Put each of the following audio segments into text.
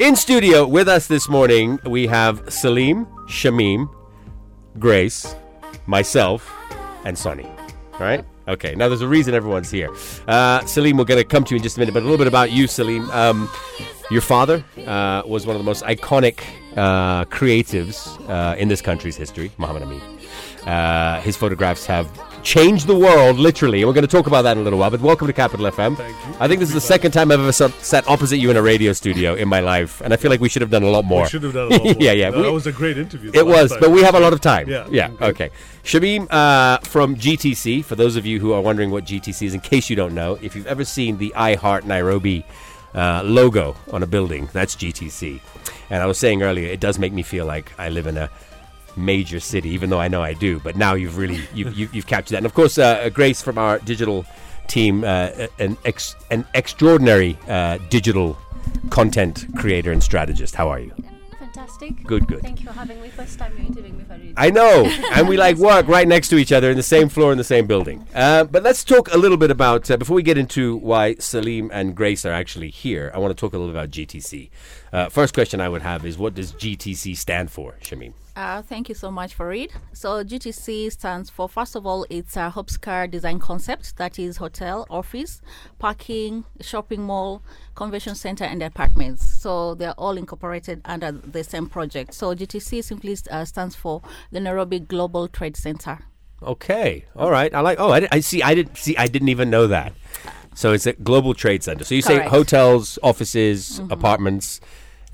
In studio with us this morning, we have Salim, Shamim, Grace, myself, and Sonny. Right? Okay, now there's a reason everyone's here. Uh, Salim, we're going to come to you in just a minute, but a little bit about you, Salim. Um, your father uh, was one of the most iconic uh, creatives uh, in this country's history, Mohamed Amin. Uh, his photographs have changed the world, literally. And we're going to talk about that in a little while. But welcome to Capital FM. Thank you. I think this is the second time I've ever sat opposite you in a radio studio in my life. And I feel like we should have done a lot more. We should have done a lot more. yeah, yeah. No, we- that was a great interview. it was, time. but we have a lot of time. Yeah, Yeah. okay. Shamim uh, from GTC. For those of you who are wondering what GTC is, in case you don't know, if you've ever seen the I Heart Nairobi uh, logo on a building, that's GTC. And I was saying earlier, it does make me feel like I live in a major city, even though I know I do. But now you've really you've, you've, you've captured that. And of course, uh, Grace from our digital team, uh, an ex- an extraordinary uh, digital content creator and strategist. How are you? Fantastic. Good, good. Thank you for having me. First time you're interviewing me for. I know, and we like work right next to each other in the same floor in the same building. Uh, but let's talk a little bit about uh, before we get into why Salim and Grace are actually here. I want to talk a little about GTC. Uh, first question I would have is, what does GTC stand for, Shamim? Uh, thank you so much for it. So GTC stands for first of all, it's a HOPSCA design concept that is hotel, office, parking, shopping mall, convention center, and apartments. So they're all incorporated under the same project. So GTC simply uh, stands for the Nairobi Global Trade Center. Okay, all right. I like. Oh, I, I see. I didn't see. I didn't even know that. So it's a global trade center. So you say hotels, offices, apartments,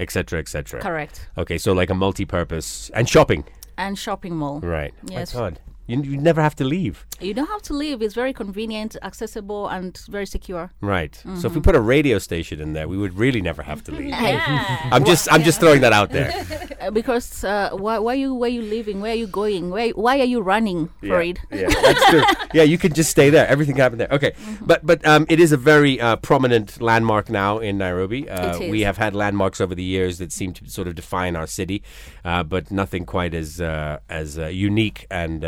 etc., etc. Correct. Okay, so like a multi-purpose and shopping. And shopping mall. Right. Yes. My God, you, you never have to leave. You don't have to leave. It's very convenient, accessible, and very secure. Right. So if we put a radio station in there, we would really never have to leave. Yeah. I'm just I'm just throwing that out there. Uh, because uh, why, why you where you living? Where are you going? Where why are you running for it? yeah, that's true. Yeah, you can just stay there. Everything can happen there. Okay, but but um, it is a very uh, prominent landmark now in Nairobi. Uh. We have had landmarks over the years that seem to sort of define our city, uh, but nothing quite as uh, as uh, unique and.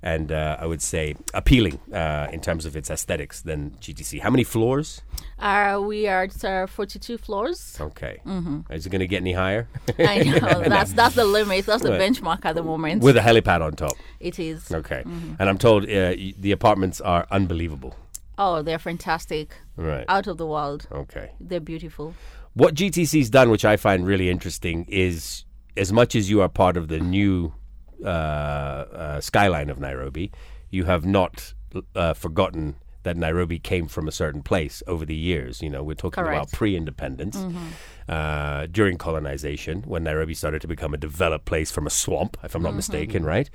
And uh, I would say appealing uh, in terms of its aesthetics than GTC. How many floors? Uh, we are uh, 42 floors. Okay. Is it going to get any higher? I know that's that's the limit. That's the benchmark at the moment. With a helipad on top. it is. Okay. And I'm told uh, y- the apartments are unbelievable. Oh, they're fantastic. Right. Out of the world. Okay. They're beautiful. What GTC's done, which I find really interesting, is as much as you are part of the new uh, uh, skyline of Nairobi, you have not uh, forgotten that Nairobi came from a certain place over the years. You know, we're talking about pre-independence, uh, during colonization, when Nairobi started to become a developed place from a swamp, if I'm not mistaken, right?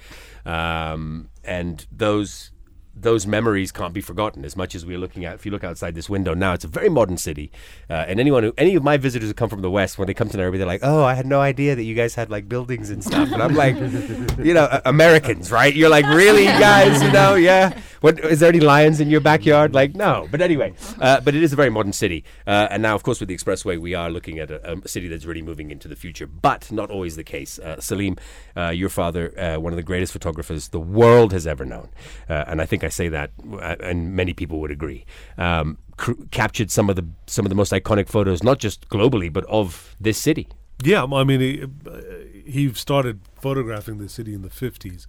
Um, and those those memories can't be forgotten as much as we're looking at if you look outside this window now it's a very modern city. Uh, and anyone who any of my visitors who come from the west when they come to nairobi they're like oh i had no idea that you guys had like buildings and stuff. And i'm like you know uh, americans right? You're like really guys you know? Yeah. What is there any lions in your backyard? Like no. But anyway uh, but it is a very modern city. Uh, and now of course with the expressway we are looking at a, a city that's really moving into the future but not always the case. Uh, salim uh, your father one of the greatest photographers the world has ever known. And i think i say that uh, and many people would agree um, cr- captured some of the some of the most iconic photos not just globally but of this city Yeah, I mean, he, uh, he started photographing the city in the 50s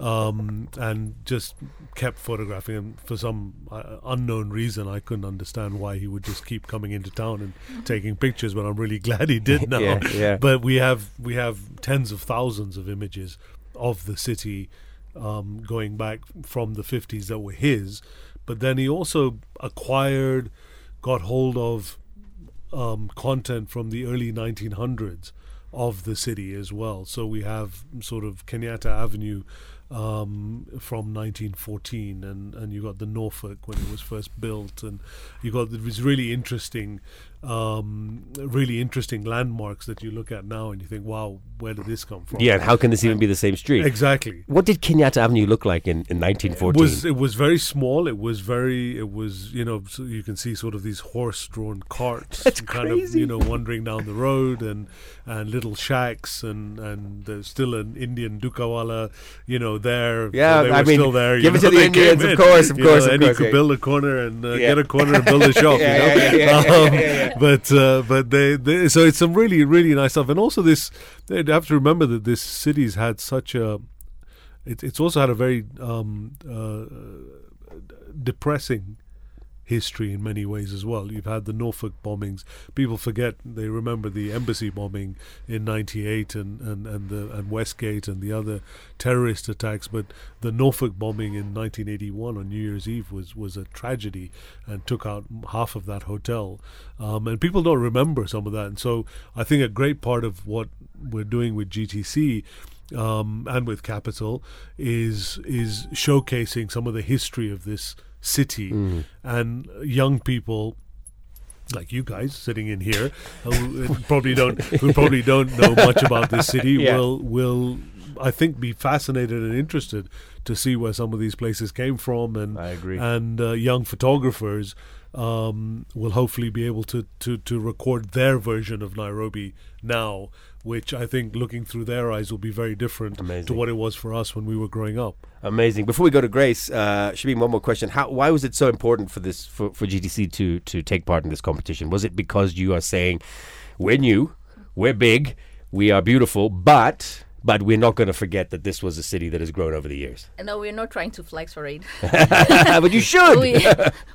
um, and just kept photographing. And for some uh, unknown reason, I couldn't understand why he would just keep coming into town and taking pictures. But I'm really glad he did now. Yeah, yeah. But we have we have tens of thousands of images of the city um, going back from the 50s that were his. But then he also acquired, got hold of um, content from the early 1900s of the city as well. So we have sort of Kenyatta Avenue um, from 1914, and, and you got the Norfolk when it was first built, and you got these really interesting, um, really interesting landmarks that you look at now, and you think, wow, where did this come from? yeah and how can this even be the same street exactly. what did kenyatta avenue look like in, in It 1914 was it was very small. It was very it was you know so you can see sort of these horse-drawn carts, That's kind crazy. of you know wandering down the road and and little shacks and and there's still an Indian dukawala you know there. Yeah, they I mean, still there. give it to the Indians, of course, of you course, know, of and course, you yeah. could build a corner and uh, Yeah. get a corner and build a shop. Yeah, you know, Um, yeah, yeah, yeah. but uh, but they, they so it's some really really nice stuff, and also this they have to remember that this city's had such a. It, it's also had a very um, uh, depressing history in many ways as well. You've had the Norfolk bombings. People forget they remember the embassy bombing in '98 and and and the and Westgate and the other terrorist attacks. But the Norfolk bombing in 1981 on New Year's Eve was was a tragedy and took out half of that hotel. Um, and people don't remember some of that. And so I think a great part of what we're doing with GTC um, and with Capital is is showcasing some of the history of this city and young people like you guys sitting in here who probably don't who probably don't know much about this city Yeah. will will I think be fascinated and interested to see where some of these places came from and I agree. and uh, young photographers um, will hopefully be able to, to, to record their version of Nairobi now, which I think looking through their eyes will be very different to what it was for us when we were growing up. Amazing. Before we go to Grace, uh, Shamim, one more question. How, why was it so important for this for, for GTC to to take part in this competition? Was it because you are saying we're new, we're big, we are beautiful, but but we're not going to forget that this was a city that has grown over the years. No, we're not trying to flex for it. but you should. we,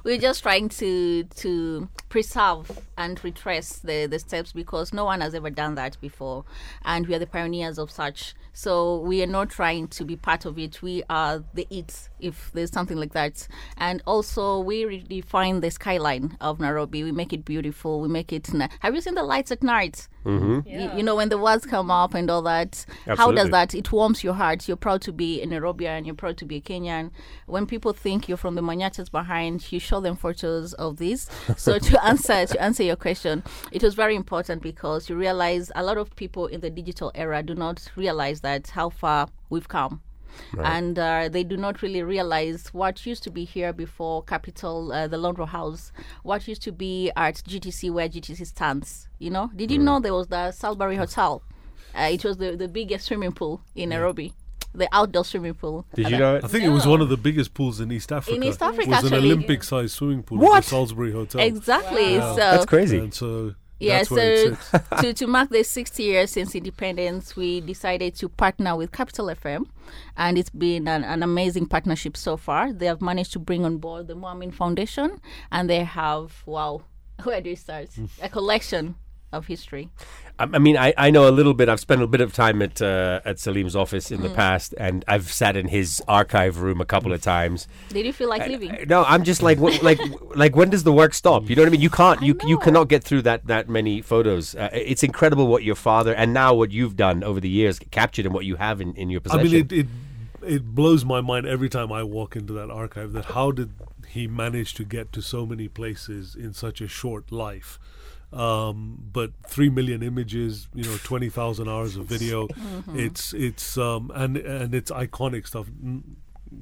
we're just trying to to preserve and retrace the, the steps because no one has ever done that before. And we are the pioneers of such. So we are not trying to be part of it. We are the it if there's something like that. And also we redefine the skyline of nairobi. We make it beautiful. We make it na- have you seen the lights at night Mm-hmm. you, you know when the words come up and all that how does that it warms your heart? You're proud to be a nairobian you're proud to be a kenyan. When people think you're from the manyatas behind you show them photos of this. So to answer to answer your question it was very important because you realize a lot of people in the digital era do not realize that how far we've come and uh, they do not really realize what used to be here before Capital, uh, the Lonrho House, what used to be at GTC where GTC stands. You know, did you know there was the Salisbury Hotel? Uh, it was the, the biggest swimming pool in Nairobi, the outdoor swimming pool. Did you know it? I think it was one of the biggest pools in East Africa. In East Africa, it was an. Olympic-sized swimming pool What? at the Salisbury Hotel. Exactly. Wow. So That's crazy. And so Yeah, that's so to, to mark the 60 years since independence, we decided to partner with Capital FM, and it's been an, an amazing partnership so far. They have managed to bring on board the Moamin Foundation, and they have, wow, where do you start? A collection of history. I, I mean, I, I know a little bit. I've spent a bit of time at uh, at Salim's office Mm. in the past, and I've sat in his archive room a couple of times. Did you feel like leaving? Uh, No, I'm just like, wh- like, like, when does the work stop? You know what I mean? You can't, you you cannot get through that that many photos. Uh, it's incredible what your father and now what you've done over the years, captured and what you have in, in your possession. I mean, it, it it blows my mind every time I walk into that archive that how did he manage to get to so many places in such a short life? Um, but three million images, you know, twenty thousand hours of video. It's it's um, and and it's iconic stuff.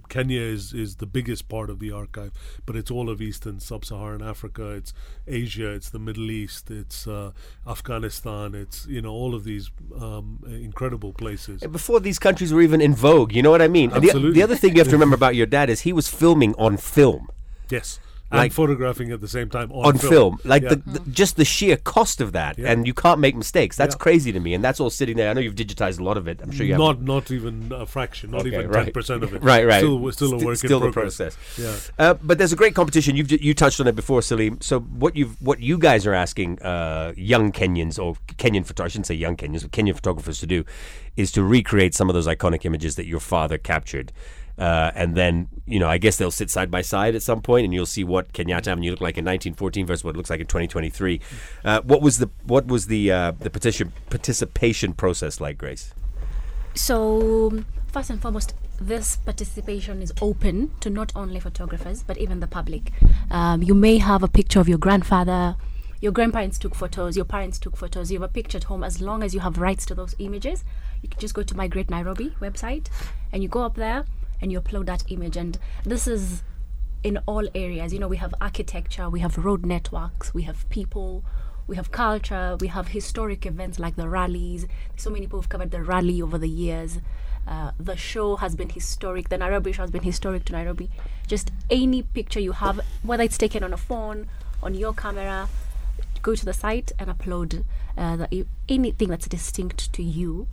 Kenya is, is the biggest part of the archive, but it's all of Eastern Sub-Saharan Africa. It's Asia. It's the Middle East. It's uh, Afghanistan. It's you know all of these um, incredible places. before these countries were even in vogue. You know what I mean? And The, Absolutely. the other thing you have to remember about your dad is he was filming on film. Yes, Like- and photographing at the same time on, on film, like Yeah. the, the just the sheer cost of that, Yeah. and you can't make mistakes. That's Yeah. crazy to me, and that's all sitting there. I know you've digitized a lot of it. I'm sure you have. not not even a fraction, not Okay, even right. ten percent of it. Right, right. Still, still a work still in the progress. process. Yeah. Uh, but there's a great competition. You've you touched on it before, Salim. So what you've what you guys are asking uh, young Kenyans or Kenyan photo I shouldn't say young Kenyans, but Kenyan photographers to do is to recreate some of those iconic images that your father captured. Uh, and then, you know, I guess they'll sit side by side at some point, and you'll see what Kenyatta Avenue looked like in 1914 versus what it looks like in 2023. Uh, what was the what was the uh, the petition participation process like, Grace? So, first and foremost, this participation is open to not only photographers but even the public. Um, you may have a picture of your grandfather, your grandparents took photos, your parents took photos, you have a picture at home. As long as you have rights to those images, you can just go to my Great Nairobi website and you go up there and you upload that image. And this is in all areas. You know, we have architecture, we have road networks, we have people, we have culture, we have historic events like the rallies. So many people have covered the rally over the years. Uh, the show has been historic. The Nairobi show has been historic to Nairobi. Just any picture you have, whether it's taken on a phone, on your camera, go to the site and upload uh, the, anything that's distinct to you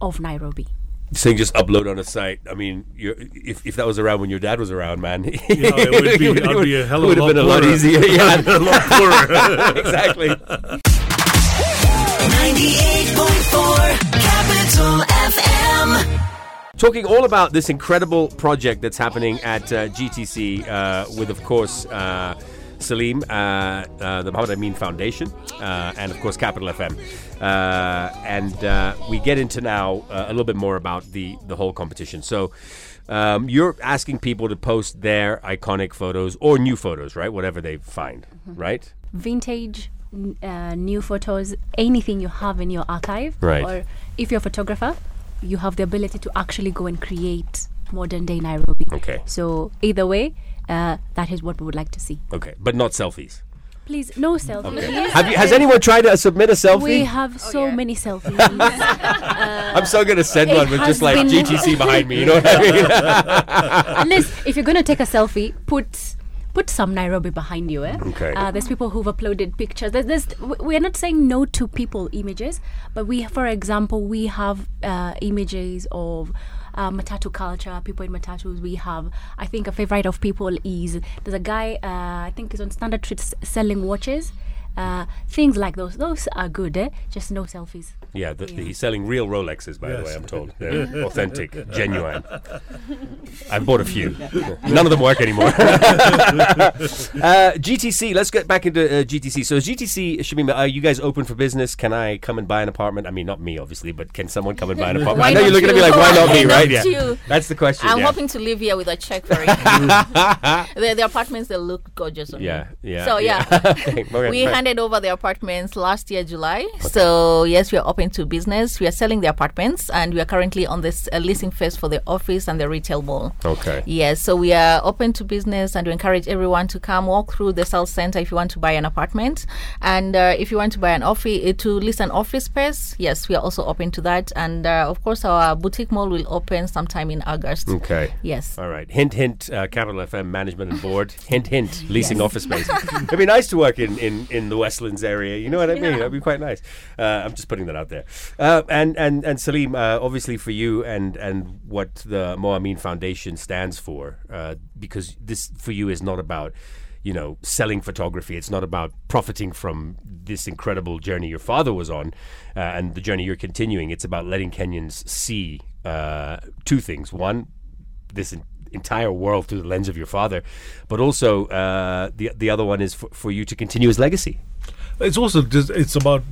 of Nairobi. Saying just upload on a site. I mean, you're, if if that was around when your dad was around, man, Yeah, it would be, I'd be a hell of a have lot been a lot easier. Yeah, a lot poorer. exactly. 98.4 Capital FM. Talking all about this incredible project that's happening at uh, GTC uh, with, of course, uh, Salim, uh, uh, the Mohamed Amin Foundation, uh, and of course Capital FM. Uh, and uh, we get into now uh, a little bit more about the the whole competition. So. Um, you're asking people to post their iconic photos or new photos, right? Whatever they find, right? vintage, uh, new photos, anything you have in your archive. Right. Or if you're a photographer, you have the ability to actually go and create modern day Nairobi. Okay. So either way, uh, that is what we would like to see. Okay, but not selfies. Please, no selfies. Have you, has anyone tried to submit a selfie? We have so yeah. many selfies. I'm so gonna send one with just like GTC behind me. You know what I mean? At least if you're gonna take a selfie, put put some Nairobi behind you. Eh? Okay. Uh, there's people who've uploaded pictures. There's, there's, we are not saying no to people images, but we, for example, we have uh, images of. Uh, matatu culture, people in matatus. We have, I think, a favorite of people is there's a guy, uh, I think, he's on Standard Street selling watches. Uh, things like those. Those are good, eh? Just no selfies. Yeah, the, the- he's selling real Rolexes, by the way. I'm told they're authentic, genuine. I've bought a few. None of them work anymore. uh, GTC. Let's get back into uh, GTC. So GTC, Shamima, are you guys open for business? Can I come and buy an apartment? I mean, not me, obviously, but can someone come and buy an apartment? I know you're not looking at me like, why not me, Why right? not Yeah, you? that's the question. I'm yeah. hoping to live here with a check for it. the, the apartments they look gorgeous on me. Yeah, yeah. So yeah, Okay, okay, we right. Handed over the apartments last year July. So yes, we are open to business. We are selling the apartments, and we are currently on this uh, leasing phase for the office and the retail mall. Okay. Yes, so we are open to business and we encourage everyone to come walk through the sales center if you want to buy an apartment. And uh, if you want to buy an office, to lease an office space, yes, we are also open to that. And uh, of course, our boutique mall will open sometime in August. Okay. Yes. All right. Hint, hint. Uh, Capital FM management and board. hint, hint. Leasing office space. It'd be nice to work in, in, in the Westlands area. You know what I mean? That'd be quite nice. Uh, I'm just putting that out there. Uh, and and and Salim, uh, obviously for you and and what the Moamin Foundation stands for, uh, because this for you is not about. You know, selling photography. It's not about profiting from this incredible journey your father was on, uh, and the journey you're continuing. It's about letting Kenyans see uh, two things. One, this entire world through the lens of your father, but also uh, the the other one is for, for you to continue his legacy. It's also just it's about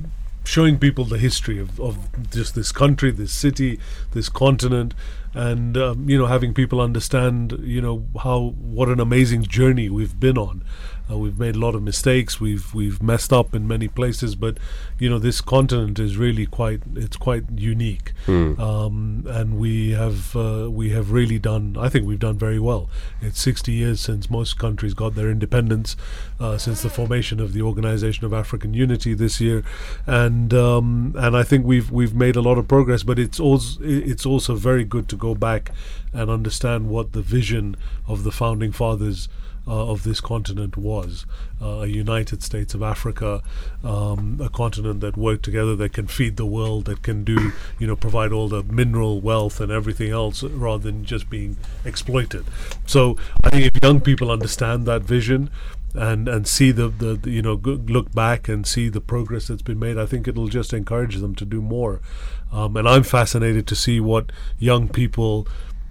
showing people the history of, of just this country, this city, this continent, and um, you know having people understand you know how what an amazing journey we've been on. Uh, we've made a lot of mistakes. We've we've messed up in many places, but you know this continent is really quite it's quite unique, um, and we have uh, we have really done. I think we've done very well. It's 60 years since most countries got their independence, uh, since the formation of the Organization of African Unity this year, and um, and I think we've we've made a lot of progress. But it's also it's also very good to go back and understand what the vision of the founding fathers of this continent was uh, a United States of Africa, um, a continent that worked together, that can feed the world, that can do, you know, provide all the mineral wealth and everything else rather than just being exploited. So I think if young people understand that vision, and and see the, the, the you know look back and see the progress that's been made. I think it'll just encourage them to do more. Um, and I'm fascinated to see what young people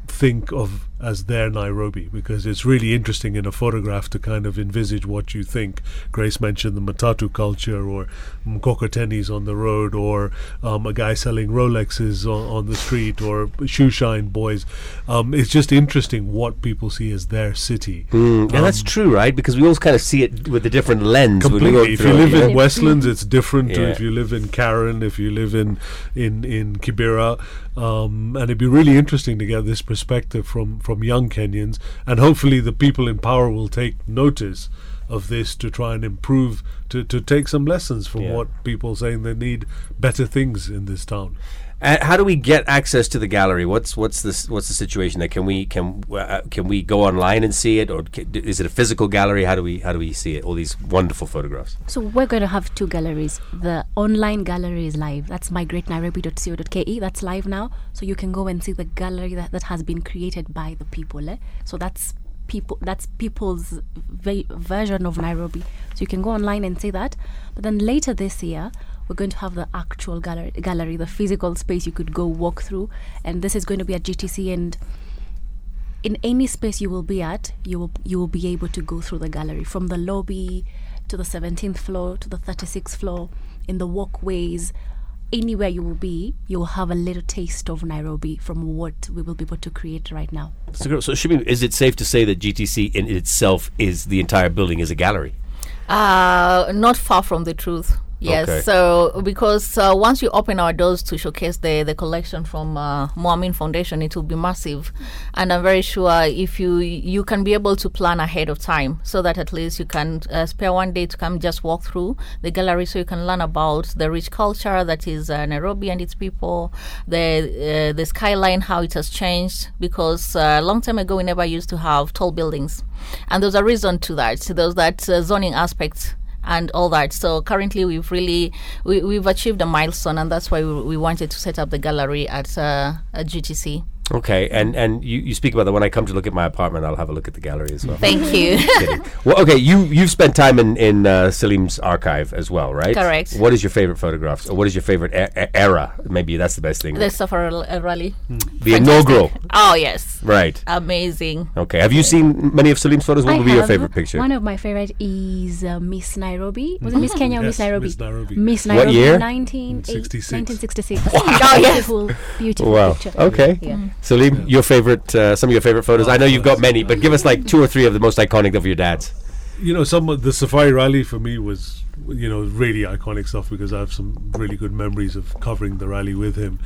think of as their Nairobi because it's really interesting in a photograph to kind of envisage what you think. Grace mentioned the Matatu culture or mkokotenis on the road or um, a guy selling Rolexes on, on the street or shoe shine boys. Um, it's just interesting what people see as their city. yeah, that's true, right? Because we always kind of see it with a different lens. Completely. If you through it, live yeah? in Westlands, it's different to Yeah. if you live in Karen, if you live in in in Kibera, um, and it'd be really interesting to get this perspective from from young Kenyans, and hopefully the people in power will take notice of this to try and improve to, to take some lessons from Yeah. what people saying they need better things in this town. Uh, how do we get access to the gallery? What's what's this? What's the situation there? Can we can uh, can we go online and see it, or ca- d- is it a physical gallery? How do we how do we see it? All these wonderful photographs. So we're going to have two galleries. The online gallery is live. That's mygreatnairobi.co.ke. That's live now. So you can go and see the gallery that, that has been created by the people. Eh? So that's people. That's people's ve- version of Nairobi. So you can go online and see that. But then later this year, we're going to have the actual gallery, gallery, the physical space you could go walk through, and this is going to be at GTC and in any space you will be at, you will you will be able to go through the gallery from the lobby to the 17th floor to the 36th floor in the walkways. Anywhere you will be, you will have a little taste of Nairobi from what we will be able to create right now. So, so should we, is it safe to say that GTC in itself is the entire building is a gallery? Uh, not far from the truth. Yes. Okay. So because uh, once you open our doors to showcase the the collection from uh, Moamin Foundation, it will be massive, and I'm very sure if you you can be able to plan ahead of time, so that at least you can uh, spare one day to come just walk through the gallery, so you can learn about the rich culture that is uh, Nairobi and its people, the uh, the skyline, how it has changed. Because uh, a long time ago, we never used to have tall buildings, and there's a reason to that. There's that uh, zoning aspect and all that. So currently, we've really we, we've achieved a milestone, and that's why we, we wanted to set up the gallery at uh, at GTC. Okay, and and you, you speak about that when I come to look at my apartment, I'll have a look at the gallery as well. Thank you. Well, okay, you you've spent time in in uh, Salim's archive as well, right? Correct. What is your favorite photographs, or what is your favorite e- era? Maybe that's the best thing. the Safari uh, rally. the inaugural, Oh yes, right? amazing. Okay. Have you seen many of Salim's photos? What I would be your favorite picture? One of my favorite is uh, Miss Nairobi. Was it Miss Kenya or Miss Nairobi? Miss Nairobi. Miss What year? 1966. 66. 1966. Oh, yes. Beautiful, beautiful Wow. picture. Okay. Yeah. Salim, your favorite, uh, some of your favorite photos. I know you've got many, but give us like two or three of the most iconic of your dad's. You know, some of the Safari Rally for me was, you know, really iconic stuff because I have some really good memories of covering the rally with him.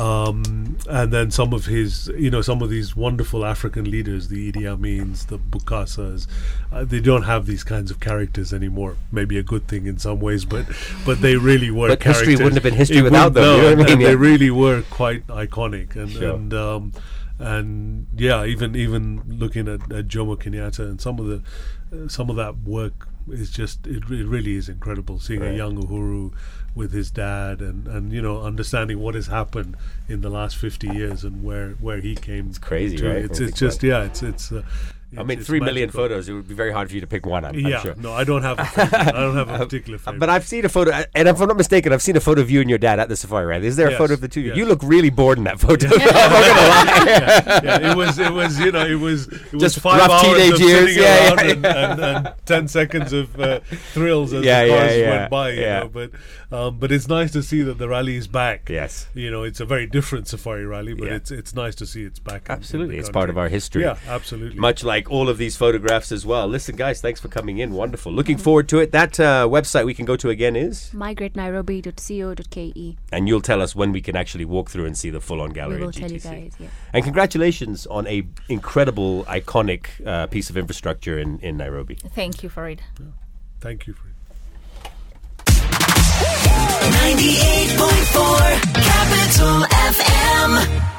Um, and then some of his, you know, some of these wonderful African leaders, the Idi Amins, the Bokassas, uh, they don't have these kinds of characters anymore. Maybe a good thing in some ways, but but they really were. But history wouldn't have been history It without them, wouldn't- you know what I mean? They really were quite iconic, and Sure. and um, and yeah, even even looking at, at Jomo Kenyatta and some of the uh, some of that work is just it, it really is incredible seeing Right. a young Uhuru with his dad and and you know understanding what has happened in the last 50 years and where where he came it's crazy, to. right? it's it's just yeah it's it's uh, I mean, three million magical. photos. It would be very hard for you to pick one. I'm, I'm yeah sure. no I don't have a favorite. I don't have a particular favorite But I've seen a photo, and if I'm not mistaken, I've seen a photo of you and your dad at the safari rally. Is there a Yes, photo of the two of you? yes. You look really bored in that photo. I'm lie. yeah, it was it was you know it was it was Just five rough hours teenage of years, sitting yeah, around yeah, and, and, and ten seconds of uh, thrills as Yeah, the cars yeah, went by. You yeah. know, but um, but it's nice to see that the rally is back. Yes. you know it's a very different safari rally, but Yeah. it's it's nice to see it's back. Absolutely, it's part of our history. Yeah, absolutely. Much like all of these photographs as well. Listen, guys, thanks for coming in. Wonderful. Looking forward to it. That uh, website we can go to again is, Mygreatnairobi.co.ke. and you'll tell us when we can actually walk through and see the full-on gallery We will tell you guys. Yeah. And congratulations on a incredible, iconic uh, piece of infrastructure in, in Nairobi. Thank you, Fareed. Thank you for it. 98.4 Capital FM.